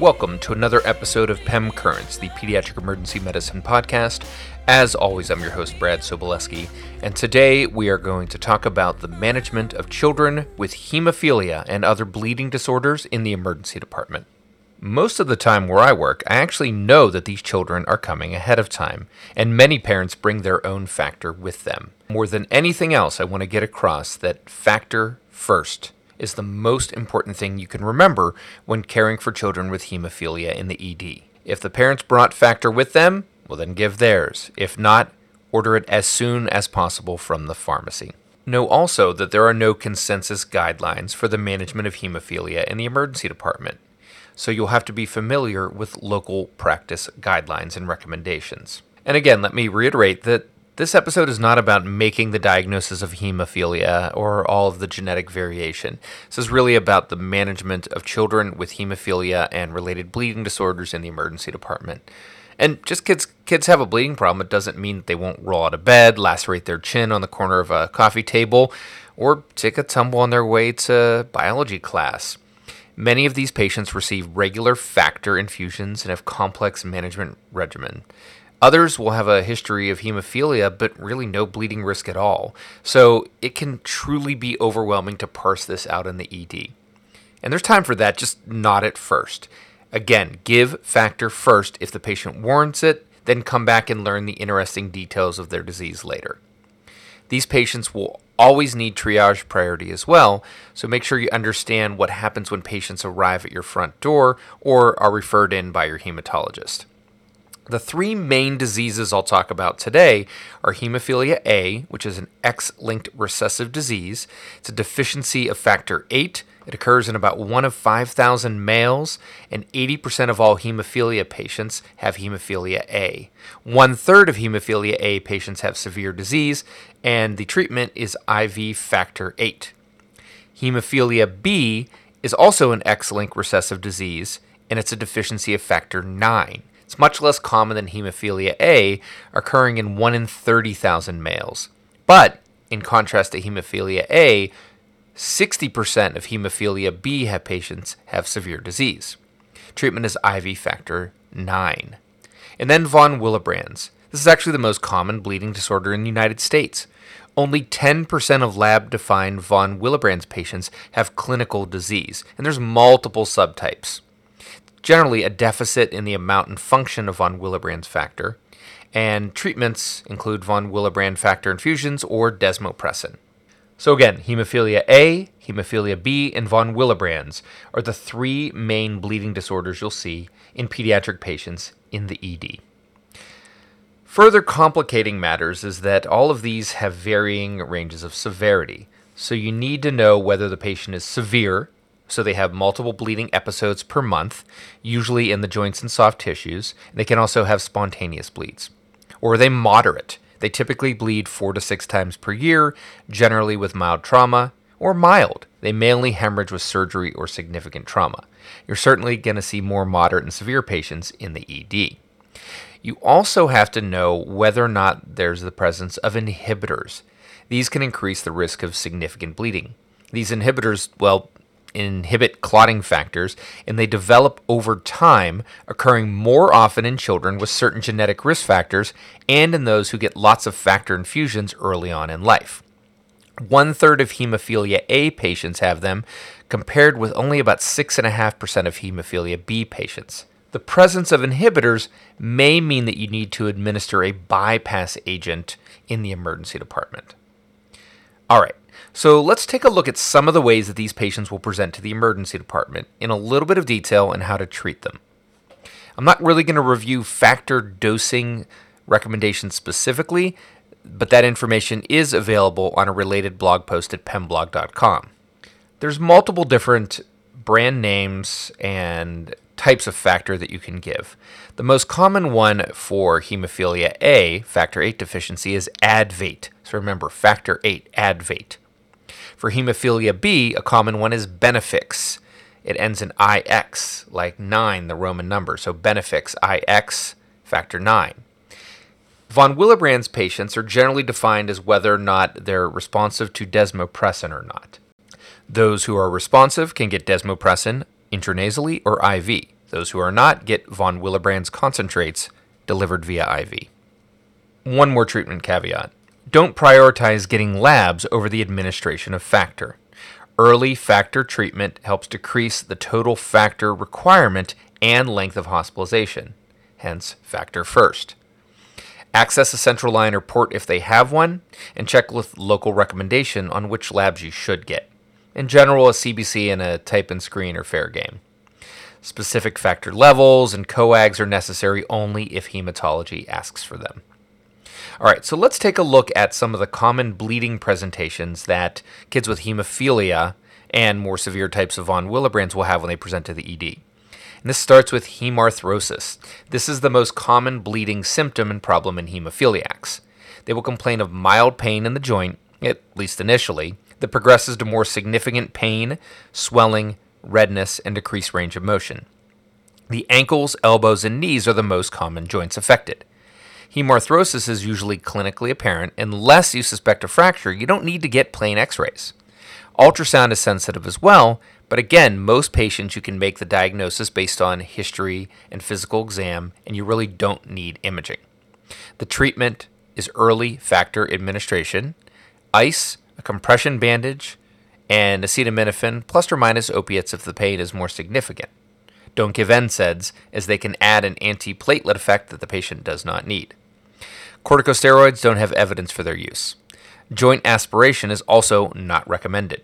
Welcome to another episode of PEM Currents, the Pediatric Emergency Medicine Podcast. As always, I'm your host, Brad Sobolewski, and today we are going to talk about the management of children with hemophilia and other bleeding disorders in the emergency department. Most of the time where I work, I actually know that these children are coming ahead of time, and many parents bring their own factor with them. More than anything else, I want to get across that factor first is the most important thing you can remember when caring for children with hemophilia in the ED. If the parents brought factor with them, well, then give theirs. If not, order it as soon as possible from the pharmacy. Know also that there are no consensus guidelines for the management of hemophilia in the emergency department, so you'll have to be familiar with local practice guidelines and recommendations. And again, let me reiterate that this episode is not about making the diagnosis of hemophilia or all of the genetic variation. This is really about the management of children with hemophilia and related bleeding disorders in the emergency department. And just kids kids have a bleeding problem, it doesn't mean that they won't roll out of bed, lacerate their chin on the corner of a coffee table, or take a tumble on their way to biology class. Many of these patients receive regular factor infusions and have complex management regimen. Others will have a history of hemophilia, but really no bleeding risk at all. So it can truly be overwhelming to parse this out in the ED. And there's time for that, just not at first. Again, give factor first if the patient warrants it, then come back and learn the interesting details of their disease later. These patients will always need triage priority as well, so make sure you understand what happens when patients arrive at your front door or are referred in by your hematologist. The three main diseases I'll talk about today are hemophilia A, which is an X linked recessive disease. It's a deficiency of factor VIII. It occurs in about 1 of 5,000 males, and 80% of all hemophilia patients have hemophilia A. One third of hemophilia A patients have severe disease, and the treatment is IV factor VIII. Hemophilia B is also an X linked recessive disease, and it's a deficiency of factor IX. It's much less common than hemophilia A, occurring in 1 in 30,000 males. But in contrast to hemophilia A, 60% of hemophilia B patients have severe disease. Treatment is IV factor 9. And then von Willebrand's. This is actually the most common bleeding disorder in the United States. Only 10% of lab defined von Willebrand's patients have clinical disease, and there's multiple subtypes generally a deficit in the amount and function of von Willebrand's factor, and treatments include von Willebrand factor infusions or desmopressin. So again, hemophilia A, hemophilia B, and von Willebrand's are the three main bleeding disorders you'll see in pediatric patients in the ED. Further complicating matters is that all of these have varying ranges of severity. So you need to know whether the patient is severe, so they have multiple bleeding episodes per month, usually in the joints and soft tissues. They can also have spontaneous bleeds. Or they moderate? They typically bleed four to six times per year, generally with mild trauma, or mild. They mainly hemorrhage with surgery or significant trauma. You're certainly going to see more moderate and severe patients in the ED. You also have to know whether or not there's the presence of inhibitors. These can increase the risk of significant bleeding. These inhibitors, well, inhibit clotting factors, and they develop over time, occurring more often in children with certain genetic risk factors and in those who get lots of factor infusions early on in life. One third of hemophilia A patients have them, compared with only about 6.5% of hemophilia B patients. The presence of inhibitors may mean that you need to administer a bypass agent in the emergency department. All right, so let's take a look at some of the ways that these patients will present to the emergency department in a little bit of detail and how to treat them. I'm not really going to review factor dosing recommendations specifically, but that information is available on a related blog post at pemblog.com. There's multiple different brand names and types of factor that you can give. The most common one for hemophilia A, factor VIII deficiency, is Advate. So remember, factor VIII, Advate. For hemophilia B, a common one is Benefix. It ends in IX, like 9, the Roman number. So Benefix, IX, factor 9. Von Willebrand's patients are generally defined as whether or not they're responsive to desmopressin or not. Those who are responsive can get desmopressin intranasally or IV. Those who are not get von Willebrand's concentrates delivered via IV. One more treatment caveat don't prioritize getting labs over the administration of factor. Early factor treatment helps decrease the total factor requirement and length of hospitalization, hence, factor first. Access a central line or port if they have one, and check with local recommendation on which labs you should get. In general, a CBC and a type and screen are fair game. Specific factor levels and coags are necessary only if hematology asks for them. All right, so let's take a look at some of the common bleeding presentations that kids with hemophilia and more severe types of von Willebrand's will have when they present to the ED. And this starts with hemarthrosis. This is the most common bleeding symptom and problem in hemophiliacs. They will complain of mild pain in the joint, at least initially, that progresses to more significant pain, swelling, redness, and decreased range of motion. The ankles, elbows, and knees are the most common joints affected. Hemarthrosis is usually clinically apparent. Unless you suspect a fracture, you don't need to get plain x rays. Ultrasound is sensitive as well, but again, most patients you can make the diagnosis based on history and physical exam, and you really don't need imaging. The treatment is early factor administration, ice, a compression bandage, and acetaminophen, plus or minus opiates if the pain is more significant. Don't give NSAIDs, as they can add an antiplatelet effect that the patient does not need. Corticosteroids don't have evidence for their use. Joint aspiration is also not recommended.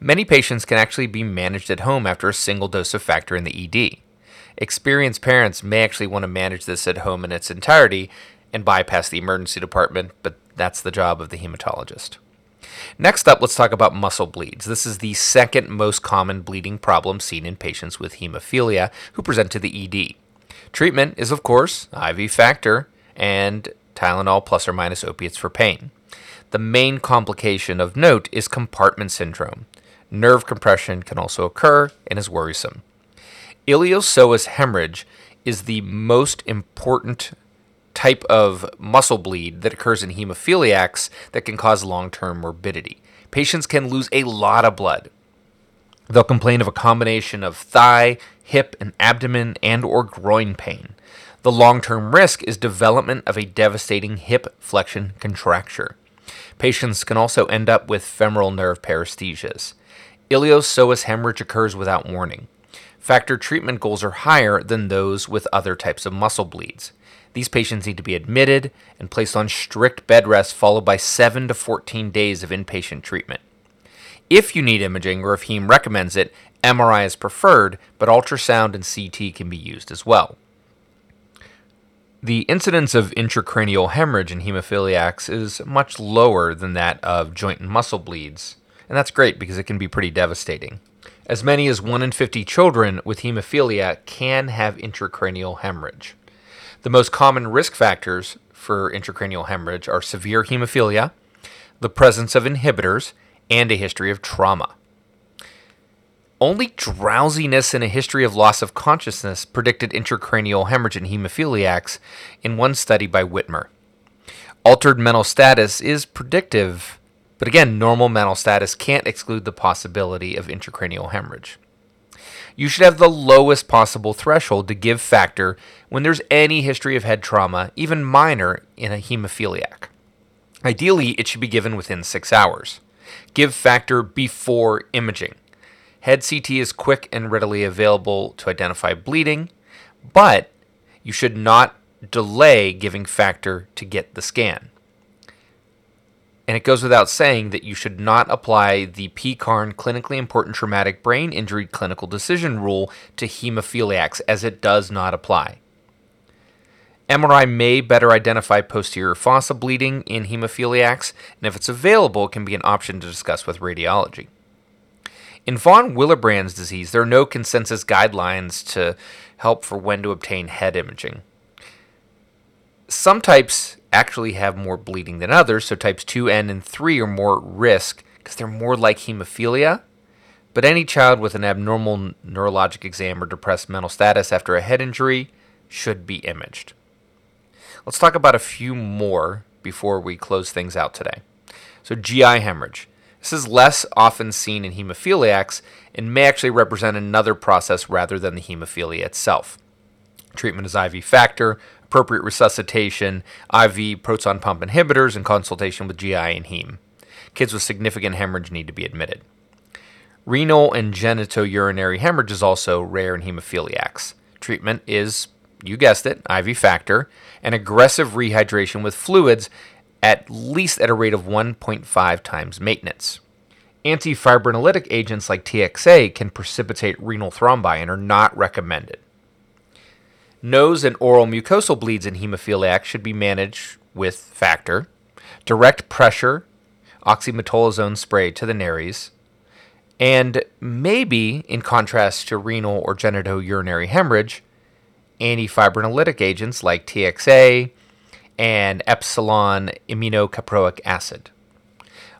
Many patients can actually be managed at home after a single dose of factor in the ED. Experienced parents may actually want to manage this at home in its entirety and bypass the emergency department, but that's the job of the hematologist. Next up, let's talk about muscle bleeds. This is the second most common bleeding problem seen in patients with hemophilia who present to the ED. Treatment is, of course, IV factor and Tylenol plus or minus opiates for pain. The main complication of note is compartment syndrome. Nerve compression can also occur and is worrisome. Iliopsoas hemorrhage is the most important type of muscle bleed that occurs in hemophiliacs that can cause long term morbidity. Patients can lose a lot of blood. They'll complain of a combination of thigh, hip, and abdomen and or groin pain. The long-term risk is development of a devastating hip flexion contracture. Patients can also end up with femoral nerve paresthesias. Iliopsoas hemorrhage occurs without warning. Factor treatment goals are higher than those with other types of muscle bleeds. These patients need to be admitted and placed on strict bed rest, followed by 7 to 14 days of inpatient treatment. If you need imaging or if HEME recommends it, MRI is preferred, but ultrasound and CT can be used as well. The incidence of intracranial hemorrhage in hemophiliacs is much lower than that of joint and muscle bleeds, and that's great because it can be pretty devastating. As many as 1 in 50 children with hemophilia can have intracranial hemorrhage. The most common risk factors for intracranial hemorrhage are severe hemophilia, the presence of inhibitors, and a history of trauma. Only drowsiness and a history of loss of consciousness predicted intracranial hemorrhage in hemophiliacs in one study by Witmer. Altered mental status is predictive, but again, normal mental status can't exclude the possibility of intracranial hemorrhage you should have the lowest possible threshold to give factor when there's any history of head trauma, even minor, in a hemophiliac. Ideally, it should be given within six hours. Give factor before imaging. Head CT is quick and readily available to identify bleeding, but you should not delay giving factor to get the scan. And it goes without saying that you should not apply the PECARN clinically important traumatic brain injury clinical decision rule to hemophiliacs, as it does not apply. MRI may better identify posterior fossa bleeding in hemophiliacs, and if it's available, it can be an option to discuss with radiology. In von Willebrand's disease, there are no consensus guidelines to help for when to obtain head imaging. Some types actually have more bleeding than others, so types 2N and 3 are more at risk because they're more like hemophilia. But any child with an abnormal neurologic exam or depressed mental status after a head injury should be imaged. Let's talk about a few more before we close things out today. So, GI hemorrhage. This is less often seen in hemophiliacs and may actually represent another process rather than the hemophilia itself. Treatment is IV factor, appropriate resuscitation, IV proton pump inhibitors, and consultation with GI and heme. Kids with significant hemorrhage need to be admitted. Renal and genitourinary hemorrhage is also rare in hemophiliacs. Treatment is, you guessed it, IV factor, and aggressive rehydration with fluids at least at a rate of 1.5 times maintenance. Antifibrinolytic agents like TXA can precipitate renal thrombi and are not recommended. Nose and oral mucosal bleeds in hemophiliacs should be managed with factor, direct pressure, oxymetazoline spray to the nares, and maybe, in contrast to renal or genitourinary hemorrhage, antifibrinolytic agents like TXA, and epsilon aminocaproic acid.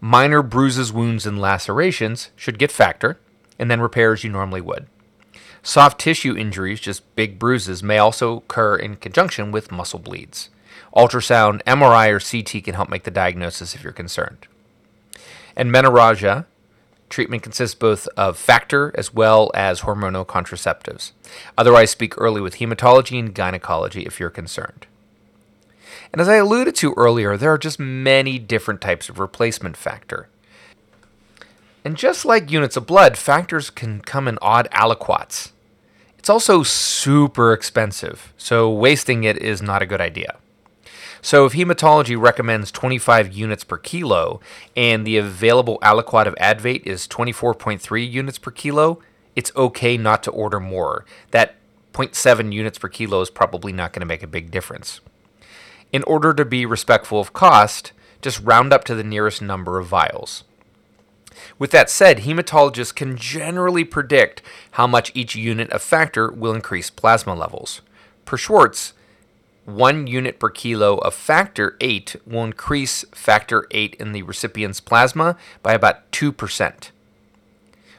Minor bruises, wounds, and lacerations should get factor, and then repair as you normally would. Soft tissue injuries, just big bruises, may also occur in conjunction with muscle bleeds. Ultrasound, MRI, or CT can help make the diagnosis if you're concerned. And menorrhagia, treatment consists both of factor as well as hormonal contraceptives. Otherwise, speak early with hematology and gynecology if you're concerned. And as I alluded to earlier, there are just many different types of replacement factor. And just like units of blood, factors can come in odd aliquots. It's also super expensive, so wasting it is not a good idea. So, if hematology recommends 25 units per kilo and the available aliquot of Advate is 24.3 units per kilo, it's okay not to order more. That 0.7 units per kilo is probably not going to make a big difference in order to be respectful of cost, just round up to the nearest number of vials. With that said, hematologists can generally predict how much each unit of factor will increase plasma levels. Per Schwartz, one unit per kilo of factor 8 will increase factor 8 in the recipient's plasma by about 2%,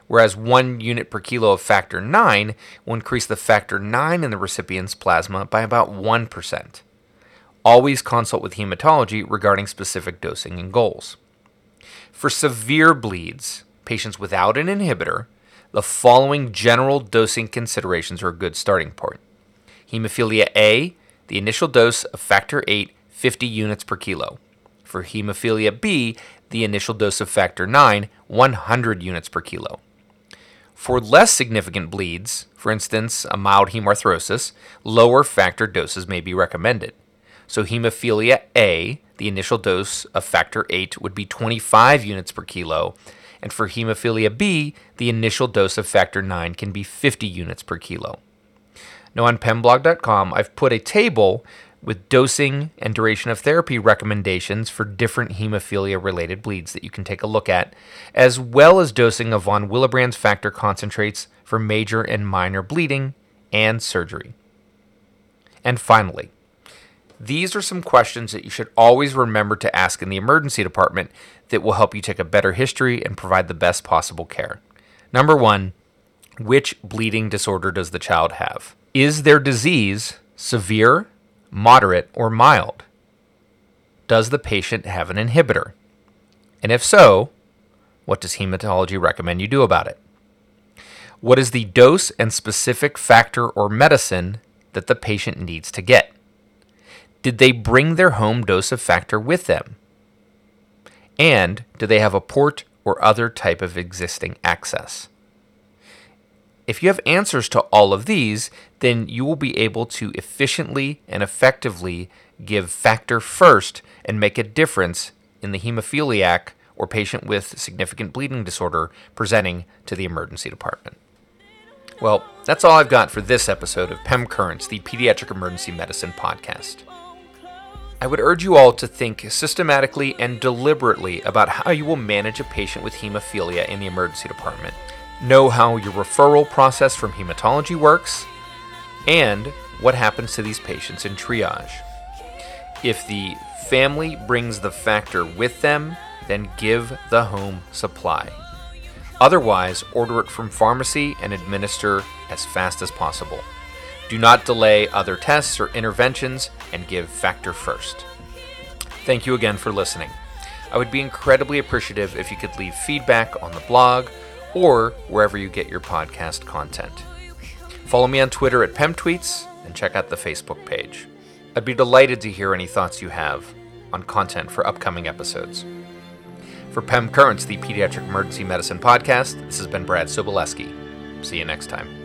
whereas one unit per kilo of factor 9 will increase the factor 9 in the recipient's plasma by about 1%. Always consult with hematology regarding specific dosing and goals. For severe bleeds, patients without an inhibitor, the following general dosing considerations are a good starting point. Hemophilia A, the initial dose of factor 8, 50 units per kilo. For hemophilia B, the initial dose of factor 9, 100 units per kilo. For less significant bleeds, for instance, a mild hemarthrosis, lower factor doses may be recommended. So hemophilia A, the initial dose of factor 8 would be 25 units per kilo, and for hemophilia B, the initial dose of factor 9 can be 50 units per kilo. Now on pemblog.com, I've put a table with dosing and duration of therapy recommendations for different hemophilia related bleeds that you can take a look at, as well as dosing of von Willebrand's factor concentrates for major and minor bleeding and surgery. And finally, these are some questions that you should always remember to ask in the emergency department that will help you take a better history and provide the best possible care. Number one, which bleeding disorder does the child have? Is their disease severe, moderate, or mild? Does the patient have an inhibitor? And if so, what does hematology recommend you do about it? What is the dose and specific factor or medicine that the patient needs to get? Did they bring their home dose of factor with them? And do they have a port or other type of existing access? If you have answers to all of these, then you will be able to efficiently and effectively give factor first and make a difference in the hemophiliac or patient with significant bleeding disorder presenting to the emergency department. Well, that's all I've got for this episode of PEM Currents, the Pediatric Emergency Medicine Podcast. I would urge you all to think systematically and deliberately about how you will manage a patient with hemophilia in the emergency department. Know how your referral process from hematology works and what happens to these patients in triage. If the family brings the factor with them, then give the home supply. Otherwise, order it from pharmacy and administer as fast as possible. Do not delay other tests or interventions and give factor first. Thank you again for listening. I would be incredibly appreciative if you could leave feedback on the blog or wherever you get your podcast content. Follow me on Twitter at PemTweets and check out the Facebook page. I'd be delighted to hear any thoughts you have on content for upcoming episodes. For PEM Currents, the Pediatric Emergency Medicine Podcast, this has been Brad Sobolewski. See you next time.